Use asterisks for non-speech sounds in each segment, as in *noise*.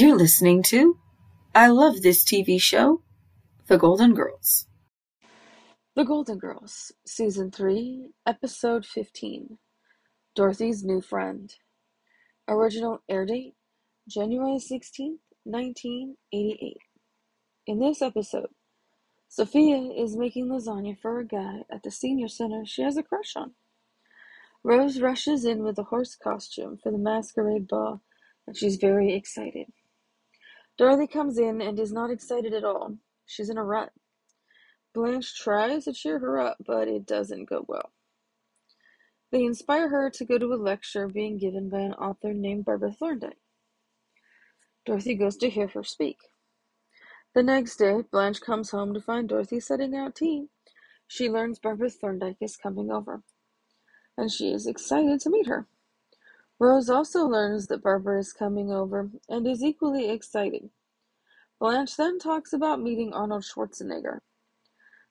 You're listening to I Love This TV Show, The Golden Girls. The Golden Girls, Season 3, Episode 15 Dorothy's New Friend. Original air date January 16th, 1988. In this episode, Sophia is making lasagna for a guy at the senior center she has a crush on. Rose rushes in with a horse costume for the masquerade ball, and she's very excited. Dorothy comes in and is not excited at all. She's in a rut. Blanche tries to cheer her up, but it doesn't go well. They inspire her to go to a lecture being given by an author named Barbara Thorndyke. Dorothy goes to hear her speak. The next day, Blanche comes home to find Dorothy setting out tea. She learns Barbara Thorndyke is coming over, and she is excited to meet her. Rose also learns that Barbara is coming over and is equally excited. Blanche then talks about meeting Arnold Schwarzenegger.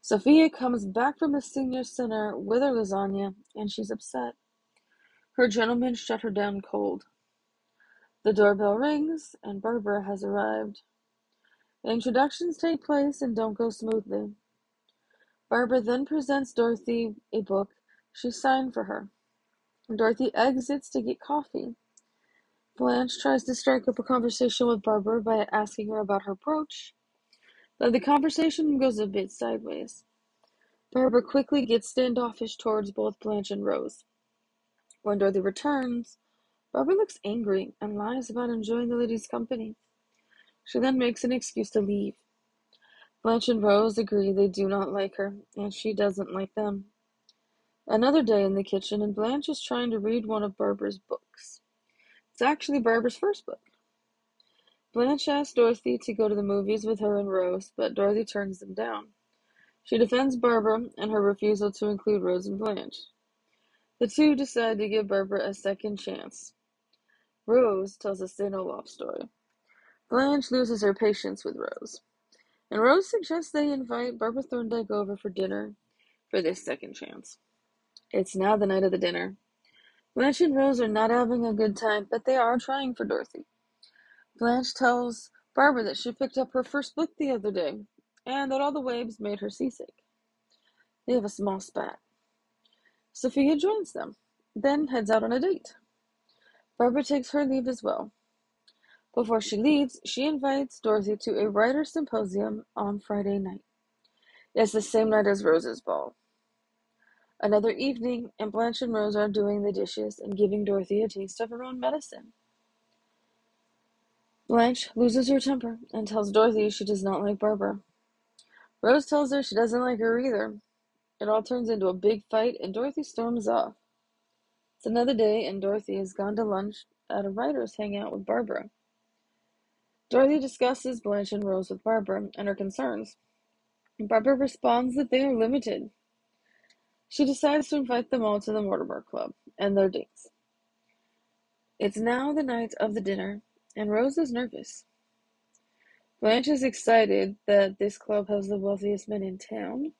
Sophia comes back from the senior center with her lasagna, and she's upset. Her gentleman shut her down cold. The doorbell rings, and Barbara has arrived. Introductions take place and don't go smoothly. Barbara then presents Dorothy a book she signed for her. Dorothy exits to get coffee. Blanche tries to strike up a conversation with Barbara by asking her about her brooch, but the conversation goes a bit sideways. Barbara quickly gets standoffish towards both Blanche and Rose. When Dorothy returns, Barbara looks angry and lies about enjoying the lady's company. She then makes an excuse to leave. Blanche and Rose agree they do not like her, and she doesn't like them. Another day in the kitchen, and Blanche is trying to read one of Barbara's books. It's actually Barbara's first book. Blanche asks Dorothy to go to the movies with her and Rose, but Dorothy turns them down. She defends Barbara and her refusal to include Rose and Blanche. The two decide to give Barbara a second chance. Rose tells a St. Olaf story. Blanche loses her patience with Rose, and Rose suggests they invite Barbara Thorndyke over for dinner for this second chance. It's now the night of the dinner. Blanche and Rose are not having a good time, but they are trying for Dorothy. Blanche tells Barbara that she picked up her first book the other day, and that all the waves made her seasick. They have a small spat. Sophia joins them, then heads out on a date. Barbara takes her leave as well. Before she leaves, she invites Dorothy to a writer's symposium on Friday night. It's the same night as Rose's ball. Another evening, and Blanche and Rose are doing the dishes and giving Dorothy a taste of her own medicine. Blanche loses her temper and tells Dorothy she does not like Barbara. Rose tells her she doesn't like her either. It all turns into a big fight, and Dorothy storms off. It's another day, and Dorothy has gone to lunch at a writer's hangout with Barbara. Dorothy discusses Blanche and Rose with Barbara and her concerns. Barbara responds that they are limited she decides to invite them all to the Mortimer Club and their dates. It's now the night of the dinner, and Rose is nervous. Blanche is excited that this club has the wealthiest men in town,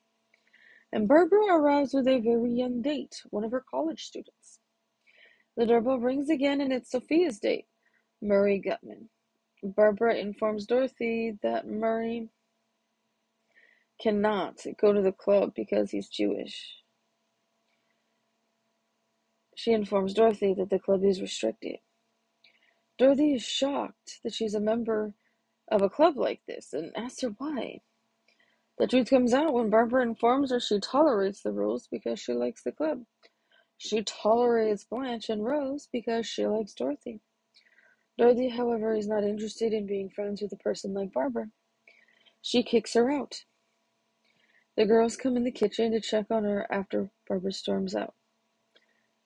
and Barbara arrives with a very young date, one of her college students. The doorbell rings again, and it's Sophia's date, Murray Gutman. Barbara informs Dorothy that Murray cannot go to the club because he's Jewish. She informs Dorothy that the club is restricted. Dorothy is shocked that she's a member of a club like this and asks her why. The truth comes out when Barbara informs her she tolerates the rules because she likes the club. She tolerates Blanche and Rose because she likes Dorothy. Dorothy, however, is not interested in being friends with a person like Barbara. She kicks her out. The girls come in the kitchen to check on her after Barbara storms out.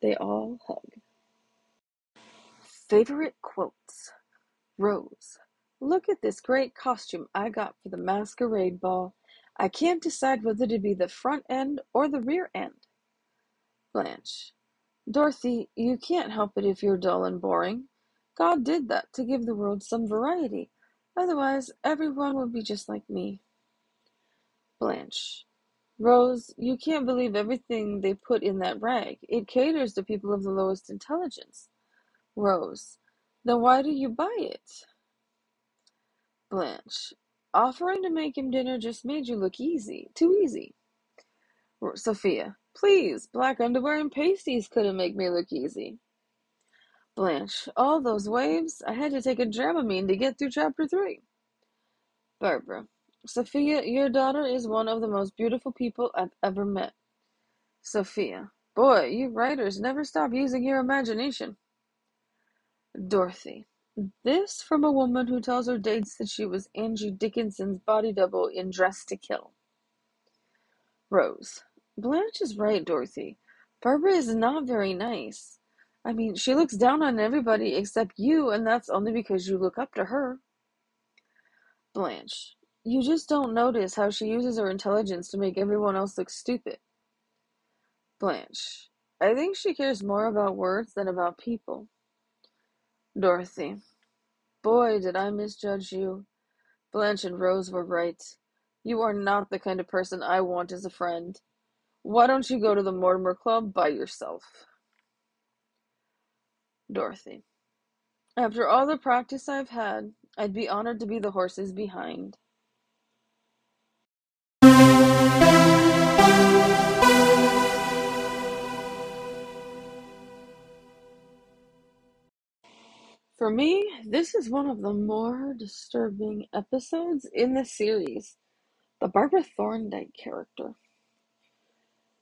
They all hug. Favorite quotes Rose. Look at this great costume I got for the masquerade ball. I can't decide whether to be the front end or the rear end. Blanche. Dorothy, you can't help it if you're dull and boring. God did that to give the world some variety. Otherwise, everyone would be just like me. Blanche. Rose, you can't believe everything they put in that rag. It caters to people of the lowest intelligence. Rose, then why do you buy it? Blanche. Offering to make him dinner just made you look easy. Too easy. Sophia. Please, black underwear and pasties couldn't make me look easy. Blanche. All those waves. I had to take a Dramamine to get through chapter three. Barbara. Sophia, your daughter is one of the most beautiful people I've ever met. Sophia. Boy, you writers never stop using your imagination. Dorothy. This from a woman who tells her dates that she was Angie Dickinson's body double in Dressed to Kill. Rose. Blanche is right, Dorothy. Barbara is not very nice. I mean, she looks down on everybody except you, and that's only because you look up to her. Blanche. You just don't notice how she uses her intelligence to make everyone else look stupid. Blanche. I think she cares more about words than about people. Dorothy. Boy, did I misjudge you. Blanche and Rose were right. You are not the kind of person I want as a friend. Why don't you go to the Mortimer Club by yourself? Dorothy. After all the practice I've had, I'd be honored to be the horses behind. For me, this is one of the more disturbing episodes in the series. The Barbara Thorndyke character.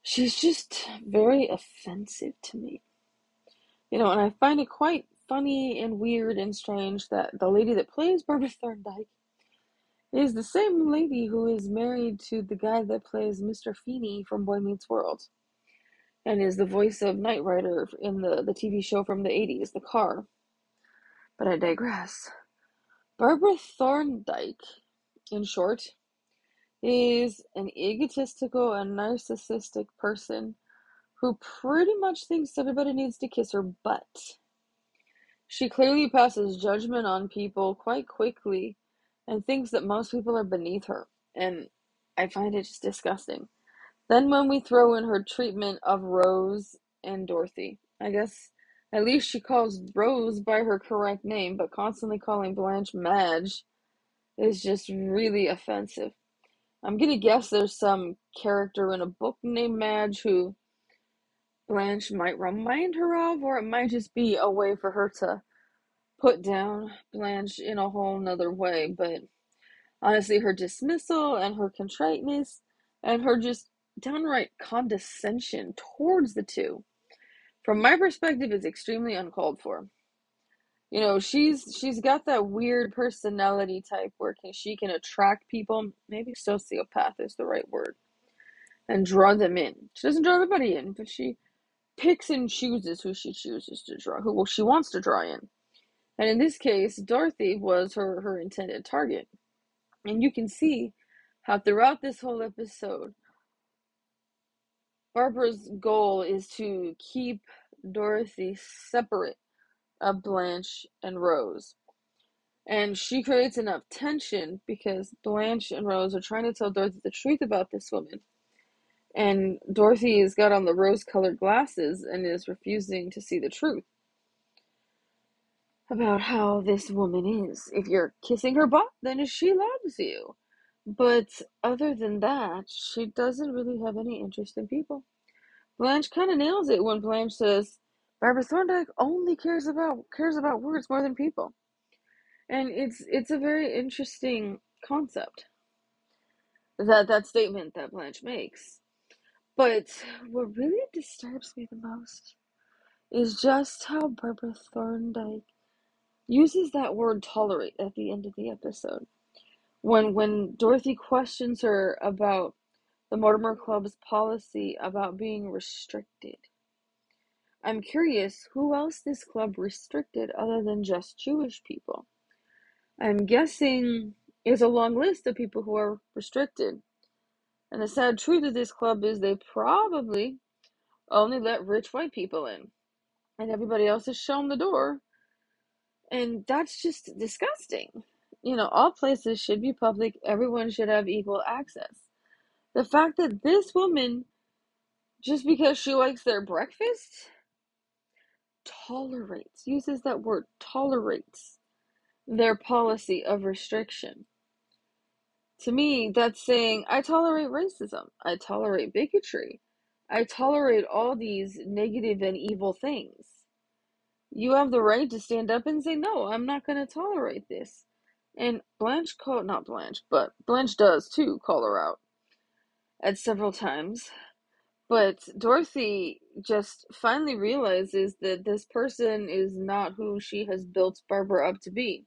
She's just very offensive to me. You know, and I find it quite funny and weird and strange that the lady that plays Barbara *laughs* Thorndyke is the same lady who is married to the guy that plays Mr. Feeney from Boy Meets World and is the voice of Knight Rider in the, the TV show from the 80s, The Car. But I digress. Barbara Thorndyke, in short, is an egotistical and narcissistic person who pretty much thinks everybody needs to kiss her butt. She clearly passes judgment on people quite quickly and thinks that most people are beneath her, and I find it just disgusting. Then, when we throw in her treatment of Rose and Dorothy, I guess at least she calls Rose by her correct name, but constantly calling Blanche Madge is just really offensive. I'm gonna guess there's some character in a book named Madge who Blanche might remind her of, or it might just be a way for her to put down Blanche in a whole nother way. But honestly, her dismissal and her contriteness and her just downright condescension towards the two, from my perspective, is extremely uncalled for. You know, she's she's got that weird personality type where can, she can attract people. Maybe sociopath is the right word, and draw them in. She doesn't draw everybody in, but she picks and chooses who she chooses to draw, who well, she wants to draw in. And in this case, Dorothy was her, her intended target. And you can see how throughout this whole episode, Barbara's goal is to keep Dorothy separate of Blanche and Rose. And she creates enough tension because Blanche and Rose are trying to tell Dorothy the truth about this woman. And Dorothy has got on the rose colored glasses and is refusing to see the truth about how this woman is. If you're kissing her butt, then she loves you. But other than that, she doesn't really have any interest in people. Blanche kind of nails it when Blanche says, Barbara Thorndyke only cares about cares about words more than people. And it's it's a very interesting concept. That that statement that Blanche makes. But what really disturbs me the most is just how Barbara Thorndyke uses that word tolerate at the end of the episode. When when Dorothy questions her about the Mortimer Club's policy about being restricted. I'm curious who else this club restricted other than just Jewish people. I'm guessing it's a long list of people who are restricted. And the sad truth of this club is they probably only let rich white people in. And everybody else is shown the door. And that's just disgusting. You know, all places should be public, everyone should have equal access. The fact that this woman, just because she likes their breakfast, tolerates, uses that word, tolerates their policy of restriction. To me, that's saying I tolerate racism, I tolerate bigotry, I tolerate all these negative and evil things. You have the right to stand up and say, No, I'm not going to tolerate this. And Blanche called, not Blanche, but Blanche does too call her out at several times. But Dorothy just finally realizes that this person is not who she has built Barbara up to be.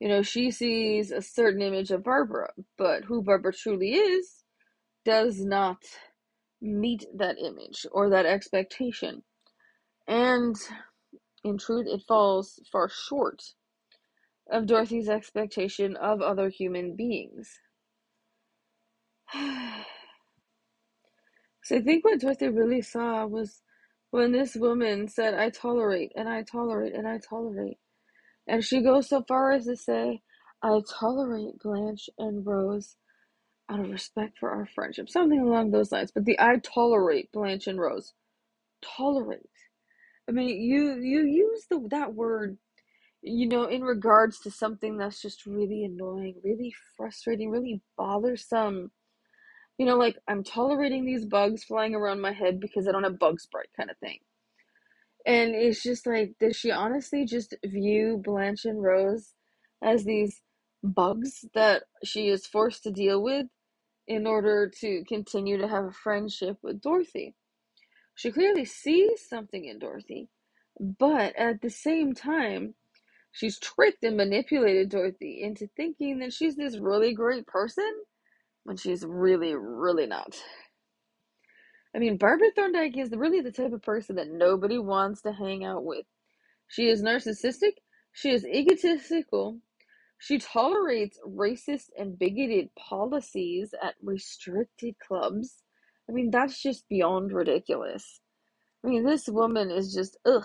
You know, she sees a certain image of Barbara, but who Barbara truly is does not meet that image or that expectation. And in truth, it falls far short of Dorothy's expectation of other human beings. *sighs* So I think what Dorothy really saw was when this woman said, I tolerate and I tolerate and I tolerate. And she goes so far as to say, I tolerate Blanche and Rose out of respect for our friendship. Something along those lines. But the I tolerate Blanche and Rose. Tolerate. I mean, you you use the that word, you know, in regards to something that's just really annoying, really frustrating, really bothersome you know, like I'm tolerating these bugs flying around my head because I don't have bug spray kind of thing. And it's just like, does she honestly just view Blanche and Rose as these bugs that she is forced to deal with in order to continue to have a friendship with Dorothy? She clearly sees something in Dorothy, but at the same time, she's tricked and manipulated Dorothy into thinking that she's this really great person when she's really, really not. I mean, Barbara Thorndyke is really the type of person that nobody wants to hang out with. She is narcissistic, she is egotistical, she tolerates racist and bigoted policies at restricted clubs. I mean, that's just beyond ridiculous. I mean, this woman is just, ugh.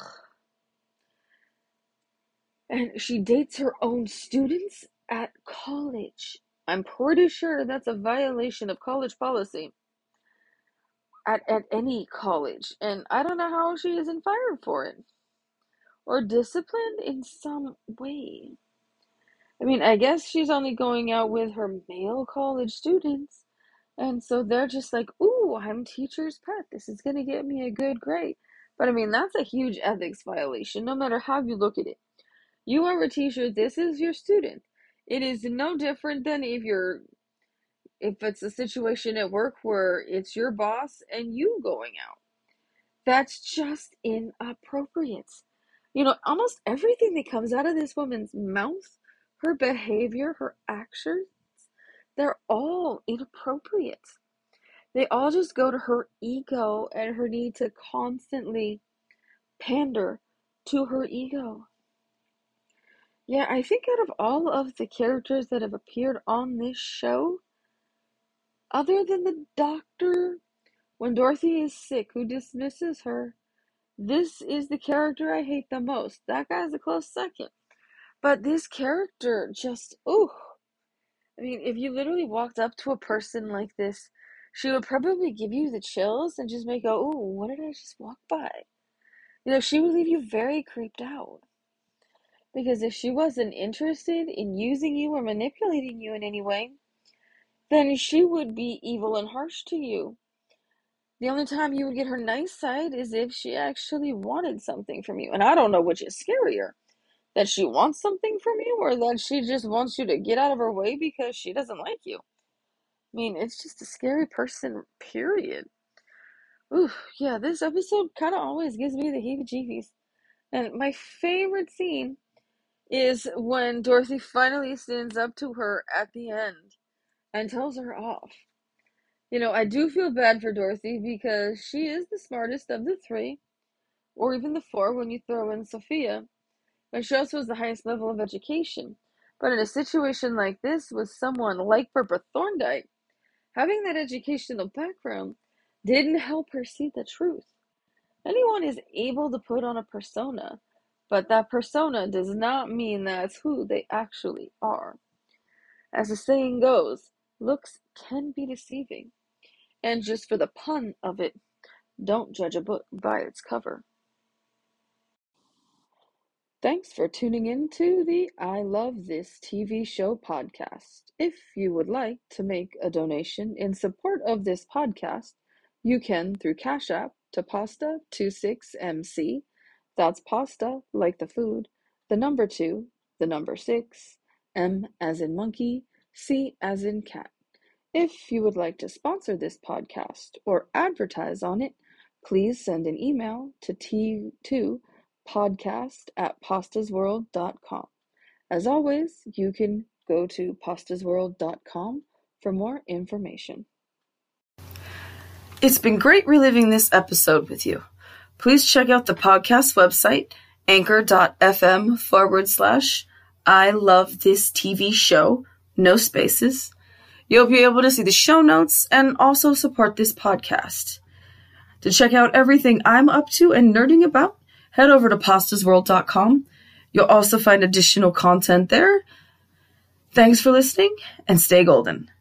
And she dates her own students at college. I'm pretty sure that's a violation of college policy at, at any college. And I don't know how she isn't fired for it or disciplined in some way. I mean, I guess she's only going out with her male college students. And so they're just like, ooh, I'm teacher's pet. This is going to get me a good grade. But I mean, that's a huge ethics violation, no matter how you look at it. You are a teacher, this is your student. It is no different than if you're if it's a situation at work where it's your boss and you going out. That's just inappropriate. You know, almost everything that comes out of this woman's mouth, her behavior, her actions, they're all inappropriate. They all just go to her ego and her need to constantly pander to her ego. Yeah, I think out of all of the characters that have appeared on this show, other than the doctor, when Dorothy is sick, who dismisses her, this is the character I hate the most. That guy's a close second. But this character just, ooh. I mean, if you literally walked up to a person like this, she would probably give you the chills and just make go, ooh, what did I just walk by? You know, she would leave you very creeped out. Because if she wasn't interested in using you or manipulating you in any way, then she would be evil and harsh to you. The only time you would get her nice side is if she actually wanted something from you. And I don't know which is scarier that she wants something from you or that she just wants you to get out of her way because she doesn't like you. I mean, it's just a scary person, period. Ooh, yeah, this episode kind of always gives me the heebie jeebies. And my favorite scene is when Dorothy finally stands up to her at the end and tells her off. You know, I do feel bad for Dorothy because she is the smartest of the three, or even the four when you throw in Sophia, and she also has the highest level of education. But in a situation like this with someone like Barbara Thorndyke, having that educational background didn't help her see the truth. Anyone is able to put on a persona, but that persona does not mean that's who they actually are. As the saying goes, looks can be deceiving. And just for the pun of it, don't judge a book by its cover. Thanks for tuning in to the I Love This TV Show podcast. If you would like to make a donation in support of this podcast, you can through Cash App to Pasta26MC. That's pasta like the food, the number two, the number six, M as in monkey, C as in cat. If you would like to sponsor this podcast or advertise on it, please send an email to T2 podcast at pastasworld.com. As always, you can go to pastasworld.com for more information. It's been great reliving this episode with you. Please check out the podcast website, anchor.fm forward slash I love this TV show, no spaces. You'll be able to see the show notes and also support this podcast. To check out everything I'm up to and nerding about, head over to pastasworld.com. You'll also find additional content there. Thanks for listening and stay golden.